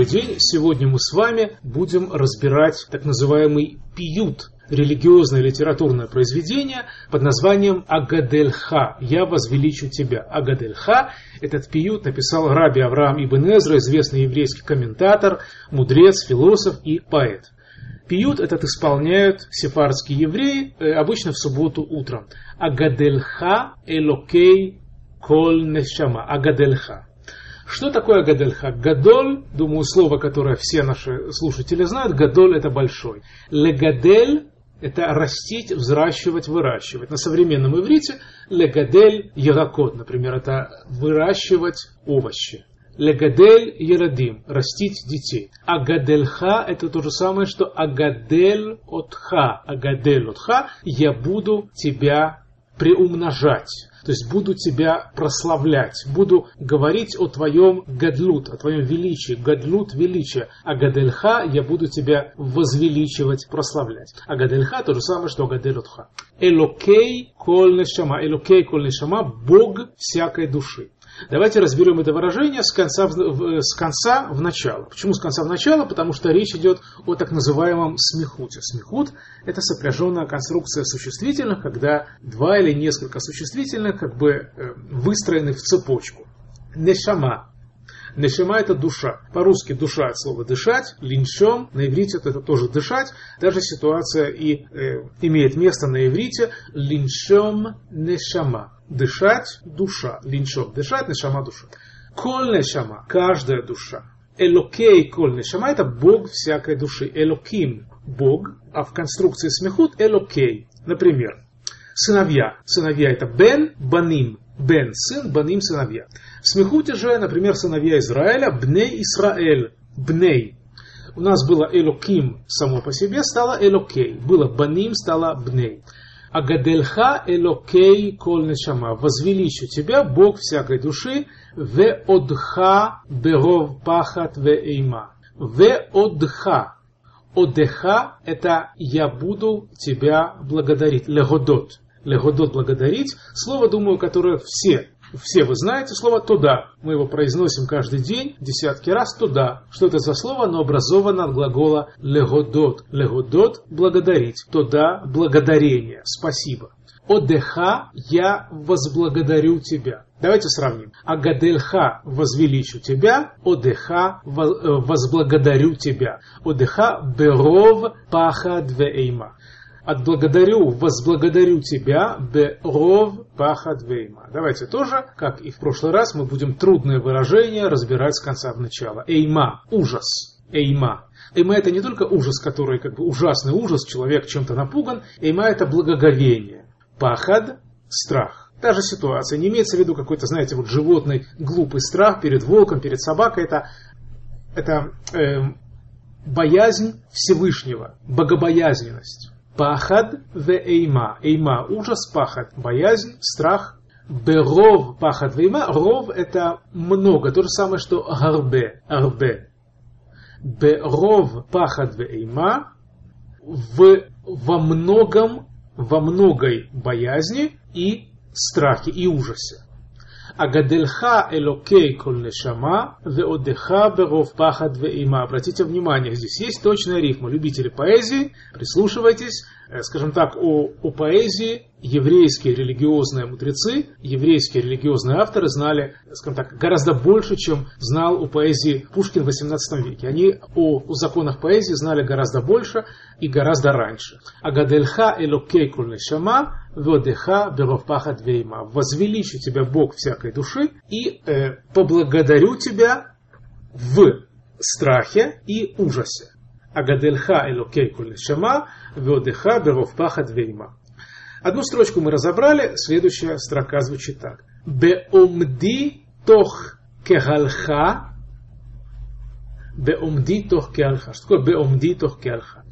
Добрый день. Сегодня мы с вами будем разбирать так называемый пиют, религиозное литературное произведение под названием Агадельха. «Я возвеличу тебя». Агадельха. Этот пиют написал Раби Авраам Ибн Эзра, известный еврейский комментатор, мудрец, философ и поэт. Пиют этот исполняют сефардские евреи э, обычно в субботу утром. Агадельха элокей коль нешама. Агадельха. Что такое гадельха? Гадоль, думаю, слово, которое все наши слушатели знают, гадоль это большой. Легадель это растить, взращивать, выращивать. На современном иврите легадель яракот, например, это выращивать овощи. Легадель ерадим, растить детей. Агадельха это то же самое, что агадель отха. Агадель отха, я буду тебя приумножать. То есть буду тебя прославлять, буду говорить о твоем гадлут, о твоем величии, гадлут величия. А гадельха я буду тебя возвеличивать, прославлять. А гадельха то же самое, что гаделютха. Элокей коль элокей коль Бог всякой души. Давайте разберем это выражение с конца, в, с конца в начало. Почему с конца в начало? Потому что речь идет о так называемом смехуте. Смехут – это сопряженная конструкция существительных, когда два или несколько существительных как бы э, выстроены в цепочку. Нешама Нешема это душа. По-русски душа от слова дышать, линчом, на иврите это тоже дышать. Даже ситуация и э, имеет место на иврите линчом нешама. Дышать душа, линчом. Дышать нешама душа. Коль нешама, каждая душа. Элокей коль нешама это Бог всякой души. Элоким Бог, а в конструкции смехут элокей. Например, сыновья. Сыновья это бен, баним. Бен – сын, баним – сыновья. В смехуте же, например, сыновья Израиля, бней Исраэль, бней. У нас было Элоким само по себе, стало Элокей. Было баним, стало бней. Агадельха Элокей кол нешама. Возвеличу тебя, Бог всякой души, ве одха беров пахат ве эйма. Ве одха. Одеха – это я буду тебя благодарить. Легодот легодот благодарить, слово, думаю, которое все, все вы знаете, слово «туда». Мы его произносим каждый день, десятки раз «туда». Что это за слово? Оно образовано от глагола легодот. Легодот – благодарить. «Туда» – благодарение, спасибо. Одеха – я возблагодарю тебя. Давайте сравним. Агадельха – возвеличу тебя. Одеха – э, возблагодарю тебя. Одеха – беров паха двеэйма отблагодарю, возблагодарю тебя, беров пахат вейма. Давайте тоже, как и в прошлый раз, мы будем трудные выражения разбирать с конца в начало. Эйма – ужас. Эйма. Эйма это не только ужас, который как бы ужасный ужас, человек чем-то напуган. Эйма это благоговение. Пахад – страх. Та же ситуация. Не имеется в виду какой-то, знаете, вот животный глупый страх перед волком, перед собакой. Это, это э, боязнь Всевышнего, богобоязненность. Пахад ве эйма. Эйма – ужас, пахад – боязнь, страх. Беров пахад вейма. Ров – это много. То же самое, что гарбе. Арбе. Беров пахад ве эйма. В, во многом, во многой боязни и страхе, и ужасе. Агадельха элокей коль нешама, веодеха беров пахад веима. Обратите внимание, здесь есть точная рифма. Любители поэзии, прислушивайтесь. Э, скажем так, о, о поэзии еврейские религиозные мудрецы, еврейские религиозные авторы знали, скажем так, гораздо больше, чем знал о поэзии Пушкин в XVIII веке. Они о, о законах поэзии знали гораздо больше и гораздо раньше. Агадельха элокей куль нешама, ведеха беров пахат вейма. Возвеличу тебя Бог всякой души и э, поблагодарю тебя в страхе и ужасе. Агадельха элокей куль нешама, ведеха беров пахат вейма. Одну строчку мы разобрали, следующая строка звучит так. Беомди тох кегалха. Беомди тох кеалха. Что такое беомди тох кеалха?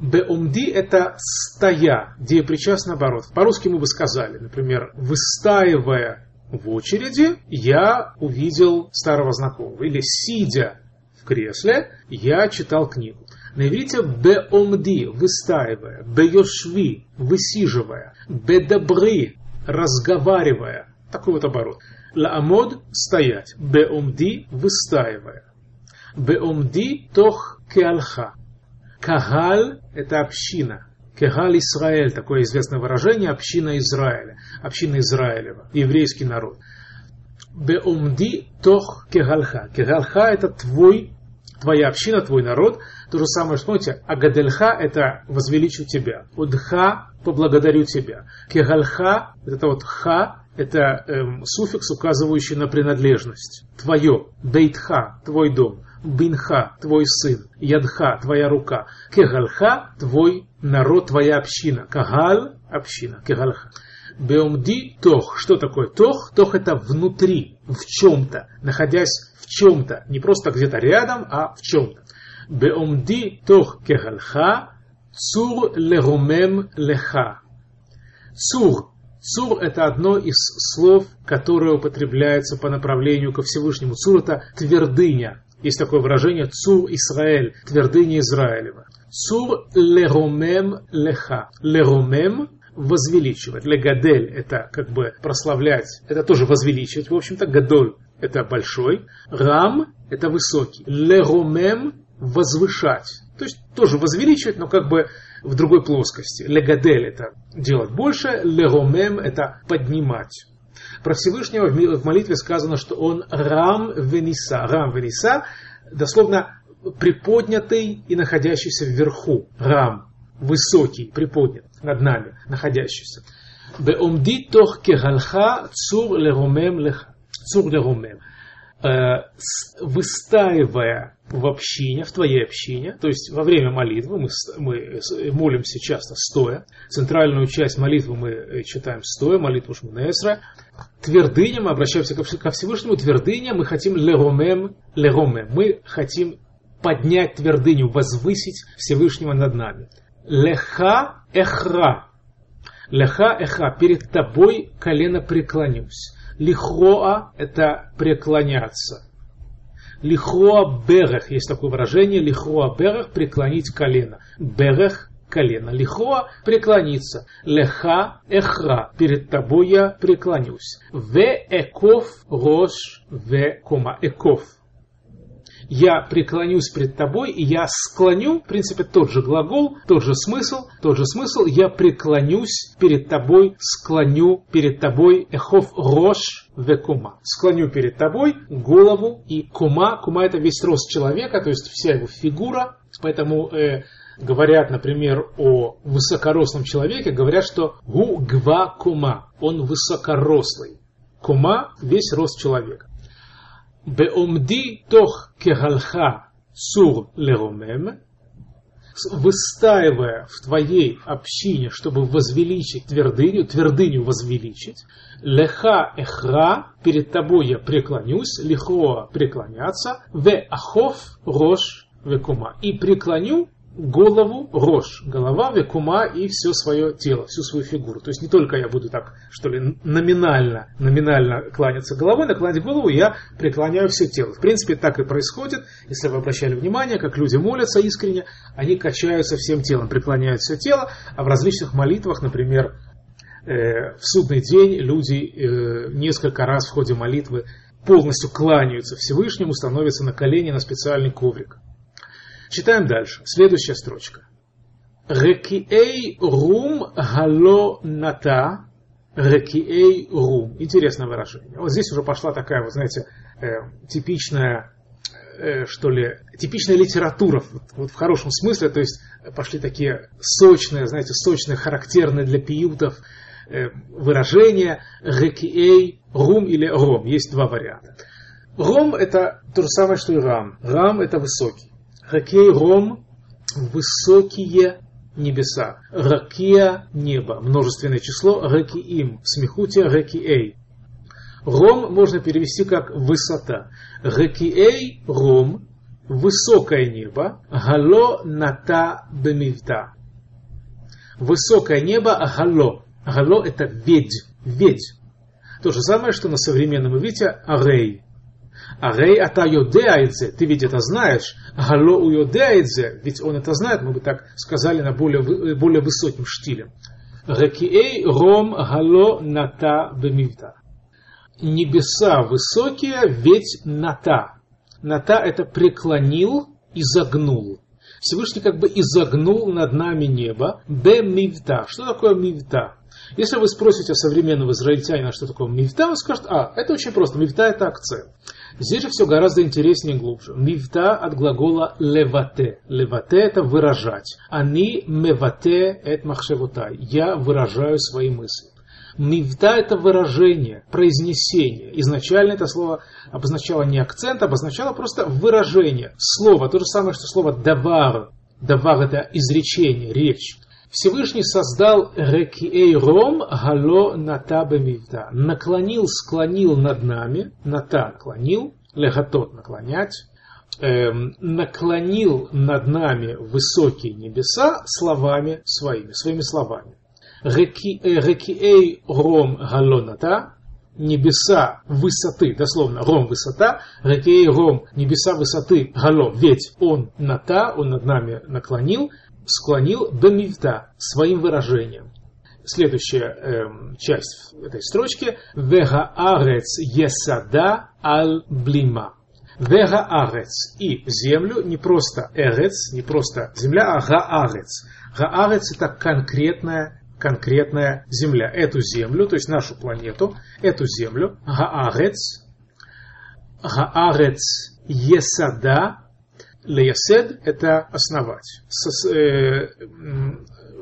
Беомди это стоя, деепричаст наоборот. По-русски мы бы сказали, например, выстаивая в очереди, я увидел старого знакомого. Или сидя в кресле, я читал книгу. На иврите беомди, выстаивая, беешви, высиживая, бедабри, разговаривая. Такой вот оборот. Лаамод – стоять, беомди – выстаивая. Беомди тох кеалха. Кагаль – это община. Кегаль Израиль, такое известное выражение, община Израиля, община Израилева, еврейский народ. Беомди тох кегальха. Кегальха – это твой, твоя община, твой народ. То же самое, что помните, агадельха – это возвеличу тебя. Удха – поблагодарю тебя. Кегальха – это вот ха, это эм, суффикс, указывающий на принадлежность. Твое, бейтха, твой дом. Бинха, твой сын, Ядха, твоя рука, Кегальха, твой народ, твоя община, Кагаль, община, Кегальха. Беумди тох. Что такое тох? Тох это внутри, в чем-то, находясь в чем-то. Не просто где-то рядом, а в чем-то. Беумди тох кегальха, цур легумем леха. Цур. Цур это одно из слов, которое употребляется по направлению ко Всевышнему. Цур это твердыня. Есть такое выражение «Цур Израиль», твердыня Израилева. «Цур леромем леха». Леромем – возвеличивать. Легадель – это как бы прославлять, это тоже возвеличивать. В общем-то, гадоль – это большой. Рам – это высокий. Леромем – возвышать. То есть тоже возвеличивать, но как бы в другой плоскости. Легадель – это делать больше, леромем – это поднимать. Про Всевышнего в молитве сказано, что он рам вениса. Рам вениса, дословно приподнятый и находящийся вверху. Рам, высокий, приподнят над нами, находящийся. Беомди тох кегалха цур леромем леха. Цур леромем. Э, выстаивая в общине, в твоей общине, то есть во время молитвы, мы, мы молимся часто стоя, центральную часть молитвы мы э, читаем стоя, молитву Шмунесра, твердыня, мы обращаемся ко Всевышнему, твердыня, мы хотим леромем, леромем, мы хотим поднять твердыню, возвысить Всевышнего над нами. Леха эхра, леха эхра, перед тобой колено преклонюсь. Лихроа – это преклоняться. Лихроа берех, есть такое выражение, лихроа берех – преклонить колено. Берех – колено. Лихроа – преклониться. Леха эхра – перед тобой я преклонюсь. Ве эков рош ве кома. Эков – я преклонюсь пред тобой, и я склоню, в принципе, тот же глагол, тот же смысл, тот же смысл, я преклонюсь перед тобой, склоню перед тобой, эхов рош векума. Склоню перед тобой голову и кума. Кума это весь рост человека, то есть вся его фигура, поэтому э, говорят, например, о высокорослом человеке, говорят, что гу гва кума, он высокорослый. Кума – весь рост человека. Беомди тох кегалха сур лерумем, выстаивая в твоей общине, чтобы возвеличить твердыню, твердыню возвеличить, леха эхра, перед тобой я преклонюсь, лихоа преклоняться, ве ахов рош векума, и преклоню голову рожь, голова, векума и все свое тело, всю свою фигуру. То есть не только я буду так, что ли, номинально, номинально кланяться головой, наклонять голову, я преклоняю все тело. В принципе, так и происходит, если вы обращали внимание, как люди молятся искренне, они качаются всем телом, преклоняют все тело, а в различных молитвах, например, э, в судный день люди э, несколько раз в ходе молитвы полностью кланяются Всевышнему, становятся на колени на специальный коврик. Читаем дальше. Следующая строчка. Рекиэй рум гало ната. Рекиэй рум. Интересное выражение. Вот здесь уже пошла такая, вот знаете, э, типичная э, что ли, типичная литература, вот, вот в хорошем смысле, то есть пошли такие сочные, знаете, сочные, характерные для пиютов э, выражения рекиэй, рум или ром. Есть два варианта. Ром это то же самое, что и рам. Рам это высокий. Ракей Ром – высокие небеса. Ракия – небо. Множественное число. Ракиим – в смехуте Ракиэй. Ром можно перевести как высота. Ракиэй – Ром – высокое небо. Гало ната бемивта. Высокое небо – гало. Гало – это ведь. Ведь. То же самое, что на современном иврите арей. Арей ата йодеайдзе, ты ведь это знаешь. Гало у йодеайдзе, ведь он это знает, мы бы так сказали на более, более высоким штилем. Рекиэй ром гало ната бемивта. Небеса высокие, ведь ната. Ната это преклонил и загнул. Всевышний как бы изогнул над нами небо. Бе. Что такое мивта? Если вы спросите современного израильтянина, что такое мивта, он скажет, а, это очень просто, мивта это акцент. Здесь же все гораздо интереснее и глубже. Мивта от глагола левате. Левате это выражать. Они мевате эт махшевутай. Я выражаю свои мысли. Мивта это выражение, произнесение. Изначально это слово обозначало не акцент, обозначало просто выражение. Слово, то же самое, что слово давар. Давар это изречение, речь. Всевышний создал рекиэй ром гало ната бемивта. Наклонил, склонил над нами, ната клонил, легатот наклонять, эм, наклонил над нами высокие небеса словами своими, своими словами. Рекиэй э, ром галоната, небеса высоты, дословно ром высота, рекиэй ром небеса высоты гало, ведь он ната, он над нами наклонил, склонил бемивта своим выражением. Следующая э, часть этой строчки Вега арец есада аль блима. Вега арец и землю не просто эрец, не просто земля, а гаарец. Гаарец это конкретная конкретная земля. Эту землю, то есть нашу планету, эту землю, Гаарец, Гаарец Есада, Леясед – это основать, э,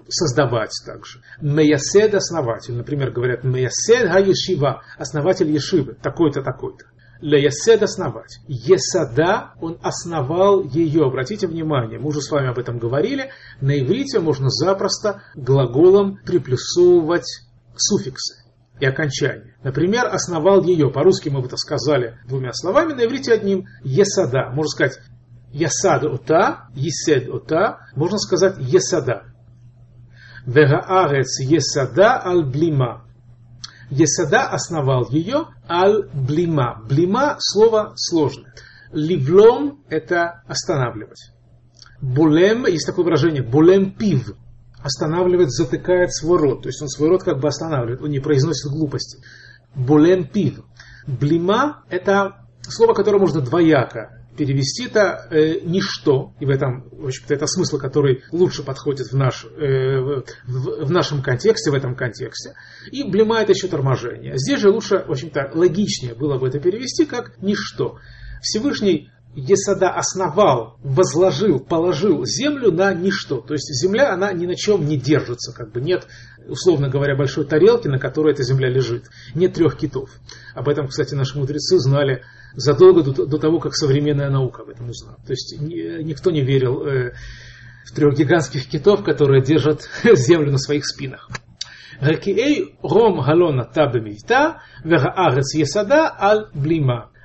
создавать также. Меясед – основатель. Например, говорят Меясед Гаешива – основатель Ешивы, такой-то, такой-то. Леясед – основать. Есада – он основал ее. Обратите внимание, мы уже с вами об этом говорили. На иврите можно запросто глаголом приплюсовывать суффиксы и окончание. Например, основал ее. По-русски мы бы это сказали двумя словами, на иврите одним. Есада. Можно сказать Ясад ота, Есед ота, можно сказать Есада. Вегаарец Есада аль блима. Есада основал ее аль блима. Блима слово сложное. Ливлом это останавливать. Булем, есть такое выражение, булем пив. Останавливает, затыкает свой рот. То есть он свой рот как бы останавливает, он не произносит глупости. Булем пив. Блима это слово, которое можно двояко перевести это э, ничто, и в этом, в общем-то, это смысл, который лучше подходит в, наш, э, в, в нашем контексте, в этом контексте, и блема это еще торможение. Здесь же лучше, в общем-то, логичнее было бы это перевести как ничто. Всевышний Есада основал, возложил, положил землю на ничто. То есть земля, она ни на чем не держится. Как бы нет, условно говоря, большой тарелки, на которой эта земля лежит. Нет трех китов. Об этом, кстати, наши мудрецы знали задолго до, до того, как современная наука об этом узнала. То есть никто не верил э, в трех гигантских китов, которые держат землю на своих спинах.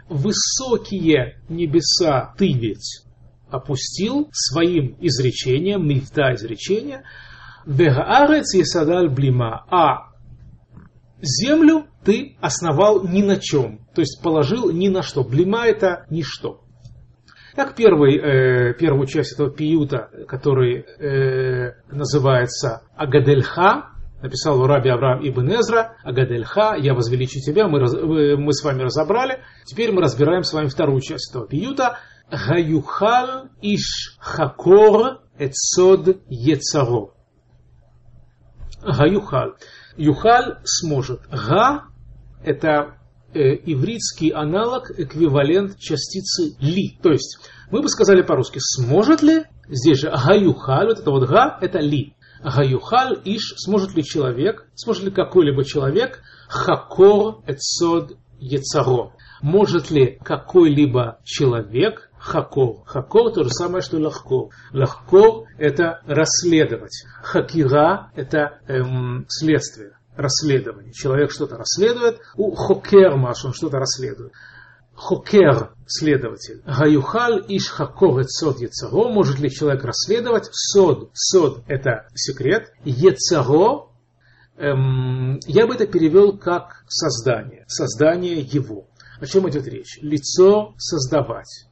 Высокие небеса ты ведь опустил своим изречением, мифта изречения, вегаарец есада аль блима, а землю ты основал ни на чем, то есть положил ни на что. Блима это ничто. Так первый, э, первую часть этого пиюта, который э, называется Агадельха, написал Раби Авраам Ибн Эзра, Агадельха, я возвеличу тебя, мы, раз, мы с вами разобрали. Теперь мы разбираем с вами вторую часть этого пиюта. Гаюхал иш хакор эцод ецаро. Гаюхал. Юхаль сможет. Га – это э, ивритский аналог, эквивалент частицы ли. То есть, мы бы сказали по-русски, сможет ли, здесь же гаюхаль, вот это вот га, это ли. Гаюхаль иш, сможет ли человек, сможет ли какой-либо человек, хакор эцод ецаро. Может ли какой-либо человек хакор. Хакор то же самое, что лахкор. Лахкор – это расследовать. Хакира – это эм, следствие, расследование. Человек что-то расследует, у хокер маш, он что-то расследует. Хокер – следователь. Гаюхаль иш хакор сод ецаро. Может ли человек расследовать? Сод. Сод – это секрет. Ецаро эм, я бы это перевел как создание, создание его. О чем идет речь? Лицо создавать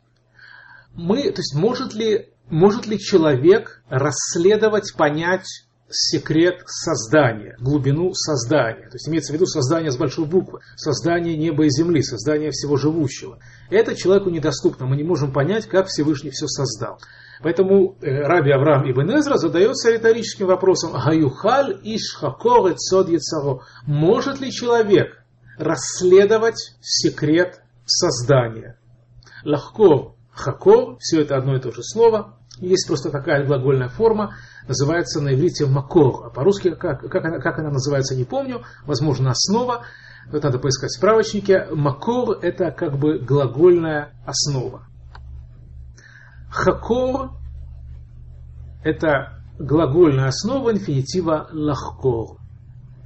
мы, то есть может ли, может ли человек расследовать, понять секрет создания, глубину создания. То есть имеется в виду создание с большой буквы, создание неба и земли, создание всего живущего. Это человеку недоступно, мы не можем понять, как Всевышний все создал. Поэтому э, Раби Авраам Ибн Эзра задается риторическим вопросом «Гаюхаль иш хакор сод яцаро» Может ли человек расследовать секрет создания? Лахкор, хакор, все это одно и то же слово. Есть просто такая глагольная форма, называется на иврите макор. А по-русски как, как, она, как она называется, не помню. Возможно, основа. Вот надо поискать в справочнике. Макор – это как бы глагольная основа. Хакор – это глагольная основа инфинитива лахкор.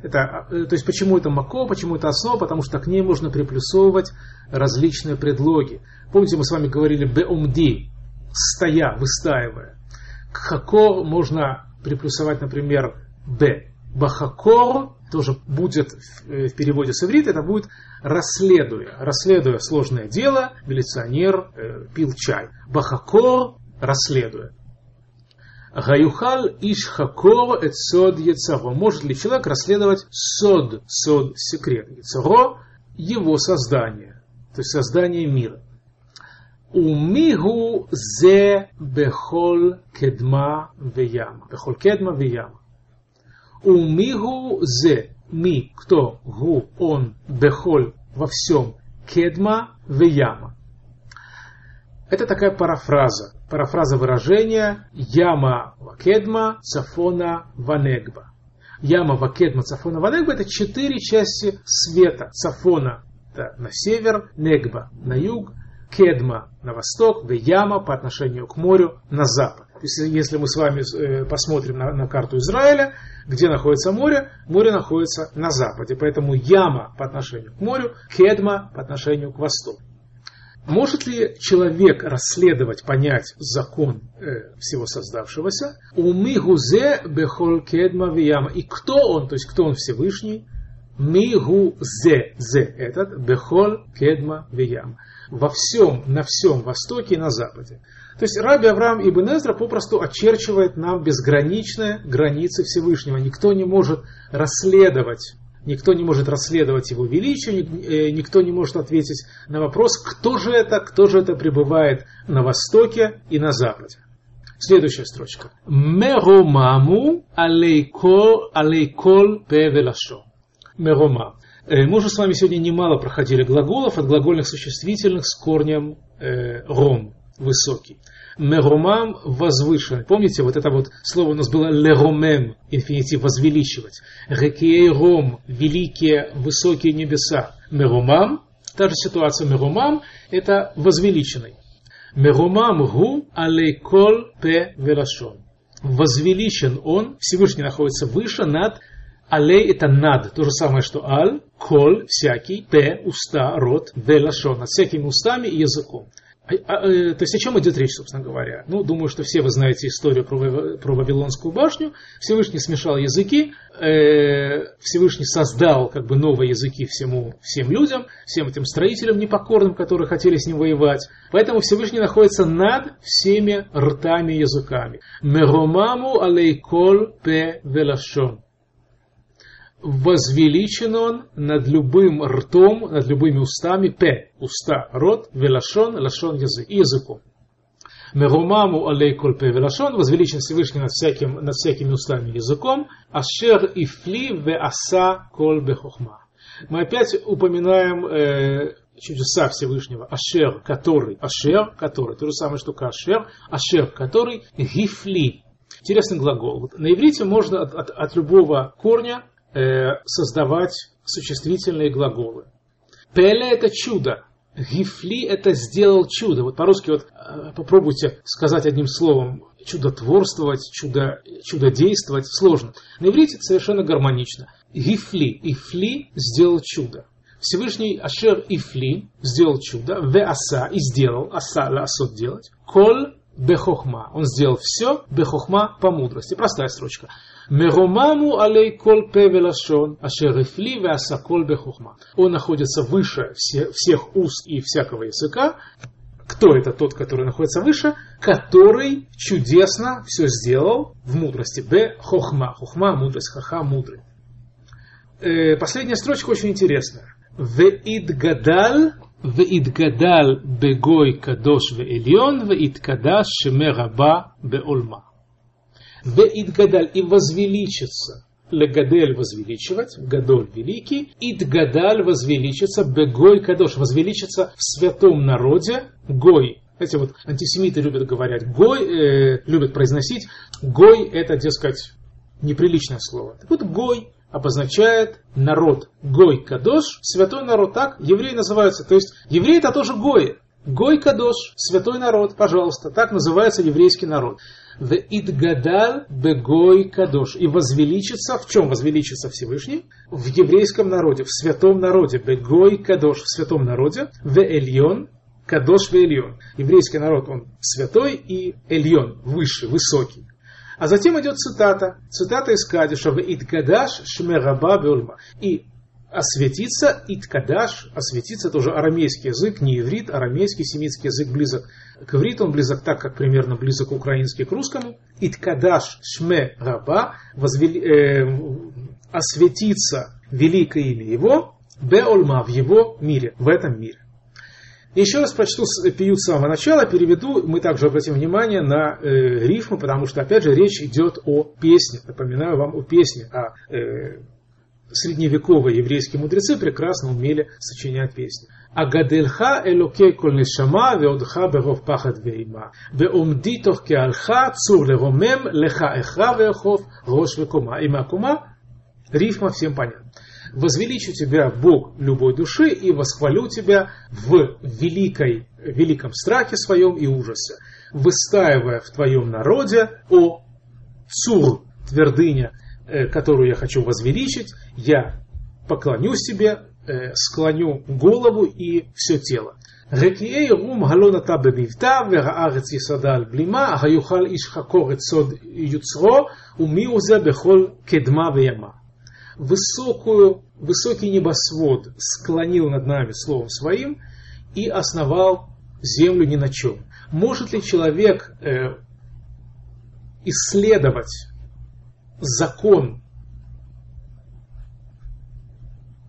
Это, э, то есть почему это мако, почему это основа, потому что к ней можно приплюсовывать различные предлоги. Помните, мы с вами говорили беумди, стоя, выстаивая. К хакор можно приплюсовать, например, б. Бахакор тоже будет в переводе с иврита, это будет расследуя. Расследуя сложное дело, милиционер э, пил чай. Бахакор расследуя. Гаюхал иш хакор эт сод яцаро. Может ли человек расследовать сод, сод, секрет яцаро, его создание, то есть создание мира. Умигу зе бехол кедма веяма. Бехол кедма веяма. Умигу зе. Ми, кто? Гу, он, бехоль, во всем. Кедма веяма. Это такая парафраза. Парафраза выражения Яма Вакедма Цафона Ванегба. Яма Вакедма Цафона Ванегба это четыре части света. Цафона это на север, Негба на юг, Кедма на восток, Яма по отношению к морю на запад. То есть, если мы с вами э, посмотрим на, на карту Израиля, где находится море, море находится на западе. Поэтому Яма по отношению к морю, Кедма по отношению к востоку. Может ли человек расследовать, понять закон э, всего создавшегося? Умы гузе бехол кедма вияма. И кто он, то есть кто он Всевышний? Мигу зе, зе этот, бехол кедма вияма во всем, на всем Востоке и на Западе. То есть Раби Авраам Ибн Эзра попросту очерчивает нам безграничные границы Всевышнего. Никто не может расследовать Никто не может расследовать его величие, э, никто не может ответить на вопрос, кто же это, кто же это пребывает на востоке и на западе. Следующая строчка. Меромаму алейкол алейкол певелашо. Меромам. Э, мы уже с вами сегодня немало проходили глаголов от глагольных существительных с корнем э, ром, высокий. Меромам возвышенный. Помните, вот это вот слово у нас было леромем, инфинитив возвеличивать. Рекей ром, великие, высокие небеса. Меромам, та же ситуация меромам, это возвеличенный. Меромам гу алейкол пе велашон. Возвеличен он, Всевышний находится выше над Алей это над, то же самое, что аль, коль, всякий, п, уста, рот, велашон, над всякими устами и языком. А, а, то есть о чем идет речь, собственно говоря? Ну, думаю, что все вы знаете историю про, про Вавилонскую башню. Всевышний смешал языки, э, Всевышний создал как бы новые языки всему, всем людям, всем этим строителям непокорным, которые хотели с ним воевать. Поэтому Всевышний находится над всеми ртами языками. Меромаму алейкол пе велашон возвеличен он над любым ртом, над любыми устами, п, уста, рот, велашон, лашон, язык, языком. Мерумаму алей пе велашон, возвеличен Всевышний над, всяким, над всякими устами языком, ашер и фли ве аса кол бехохма. Мы опять упоминаем э, чудеса Всевышнего. Ашер, который, Ашер, который, то же самое, что Кашер, Ашер, который, Гифли. Интересный глагол. На иврите можно от, от, от любого корня Э, создавать существительные глаголы. Пеле это чудо. Гифли это сделал чудо. Вот по-русски вот э, попробуйте сказать одним словом чудотворствовать, чудо, чудодействовать. Сложно. На иврите это совершенно гармонично. Гифли. Ифли сделал чудо. Всевышний Ашер Ифли сделал чудо. Ве аса и сделал. Аса ла асот делать. Коль бехохма. Он сделал все бехохма по мудрости. Простая строчка. Меромаму алей кол певелашон, ашерефли веасакол бехухма. Он находится выше всех уст и всякого языка, Кто это тот, который находится выше? Который чудесно все сделал в мудрости. Б. Хохма. Хохма – мудрость. Хаха – мудрый. Э, последняя строчка очень интересная. Веидгадал ויתגדל בגוי קדוש ועליון, ויתקדש שמי רבה בעולמה. ויתגדל и возвеличится. Легадель возвеличивать, Гадоль великий, Идгадаль возвеличится, Бегой Кадош возвеличится в святом народе, Гой. Эти вот антисемиты любят говорить Гой, э, любят произносить, Гой это, дескать, неприличное слово. Так вот, Гой обозначает народ. Гой Кадош, святой народ, так евреи называются. То есть евреи это тоже Гои. Гой Кадош, святой народ, пожалуйста, так называется еврейский народ. В Идгадал Бегой Кадош. И возвеличится, в чем возвеличится Всевышний? В еврейском народе, в святом народе. Бегой Кадош, в святом народе. В Эльон, Кадош в Эльон. Еврейский народ, он святой и Эльон, высший, высокий. А затем идет цитата, цитата из Кадиша, Иткадаш Шмераба Бюльма. И осветиться, Иткадаш, осветиться тоже арамейский язык, не иврит, арамейский, семитский язык близок к ивриту, он близок так, как примерно близок украинский к русскому. Иткадаш Шме Раба, возвели, э, осветиться великое имя его, Беольма в его мире, в этом мире. И еще раз прочту э, пиют с самого начала, переведу, мы также обратим внимание на э, рифмы, потому что, опять же, речь идет о песне. Напоминаю вам о песне, А э, средневековые еврейские мудрецы прекрасно умели сочинять песни. Агадельха элокей коль веодха беров пахат вейма. Веомди тох кеалха цур леромем леха эхра веохов рош векома. Има кума. Рифма всем понятна. возвеличу тебя, Бог любой души, и восхвалю тебя в великой, великом страхе своем и ужасе, выстаивая в твоем народе, о Цур, твердыня, э, которую я хочу возвеличить, я поклонюсь тебе, э, склоню голову и все тело. רקיעי רום הלא נטע במבטא, והארץ יסדה על בלימה, היוכל איש חקור את סוד יוצרו, ומי הוא זה בכל קדמה וימה высокую, высокий небосвод склонил над нами словом своим и основал землю ни на чем. Может ли человек э, исследовать закон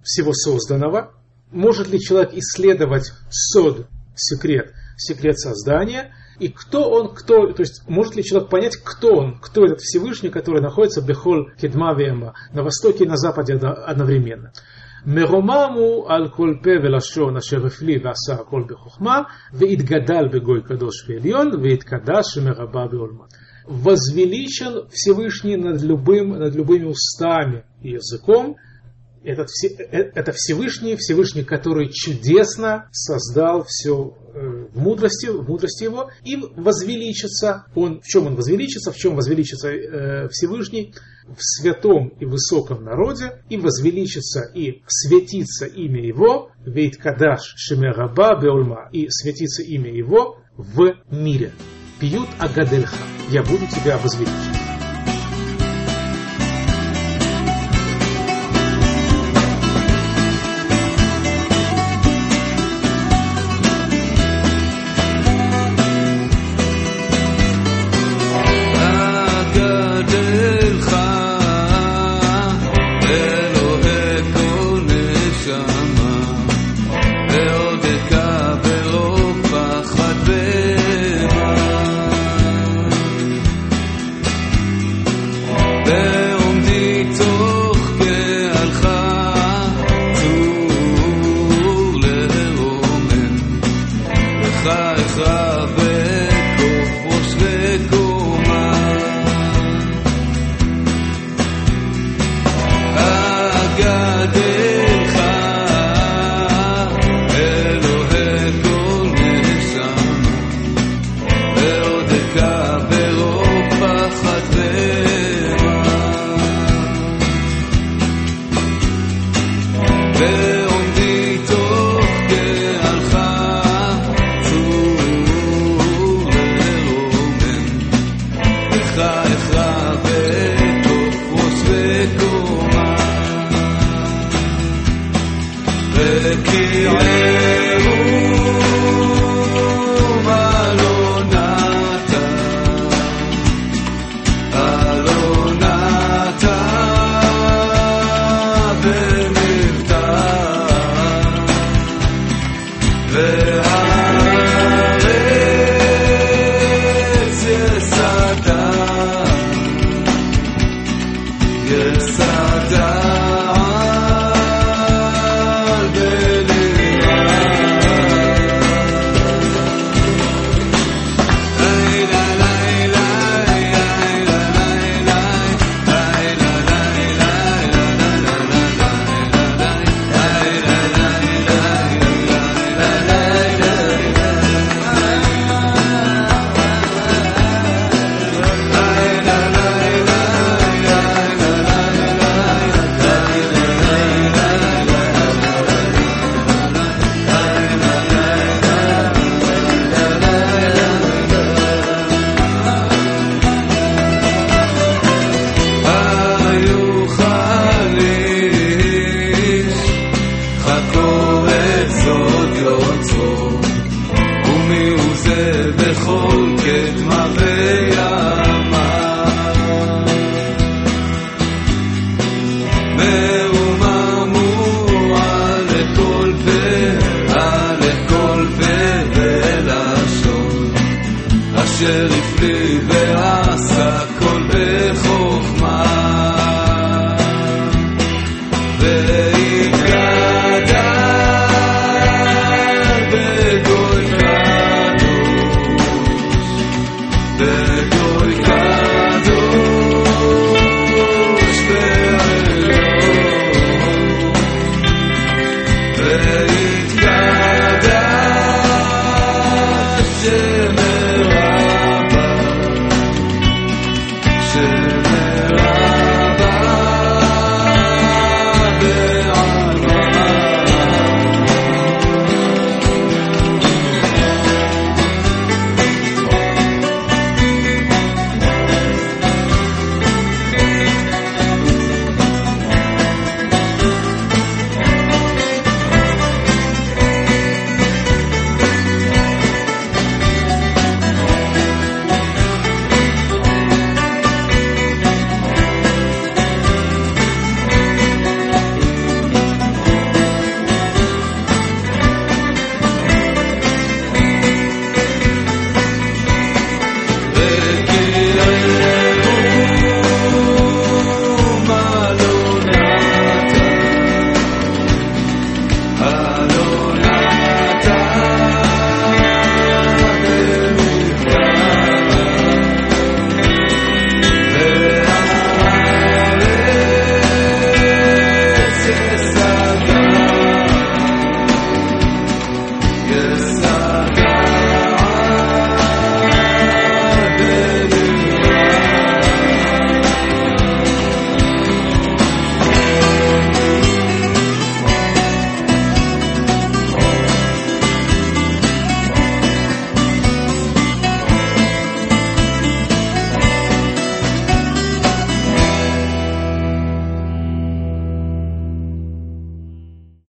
всего созданного? Может ли человек исследовать сод, секрет, секрет создания – и кто он, кто, то есть может ли человек понять, кто он, кто этот Всевышний, который находится в Бехол Кедма Вема, на востоке и на западе одновременно. מרוממו על כל פה ולשון אשר הפליא ועשה הכל בחוכמה, והתגדל בגוי קדוש ועליון, והתקדש שמרבה בעולמה. Возвеличен Всевышний над любым, над любыми устами и языком, этот, э, это Всевышний, Всевышний, который чудесно создал все э, в мудрости, в мудрости его, и возвеличится он, в чем он возвеличится, в чем возвеличится э, Всевышний, в святом и высоком народе, и возвеличится и светится имя его, вейт кадаш шемераба беульма, и светится имя его в мире. Пьют Агадельха, я буду тебя возвеличивать.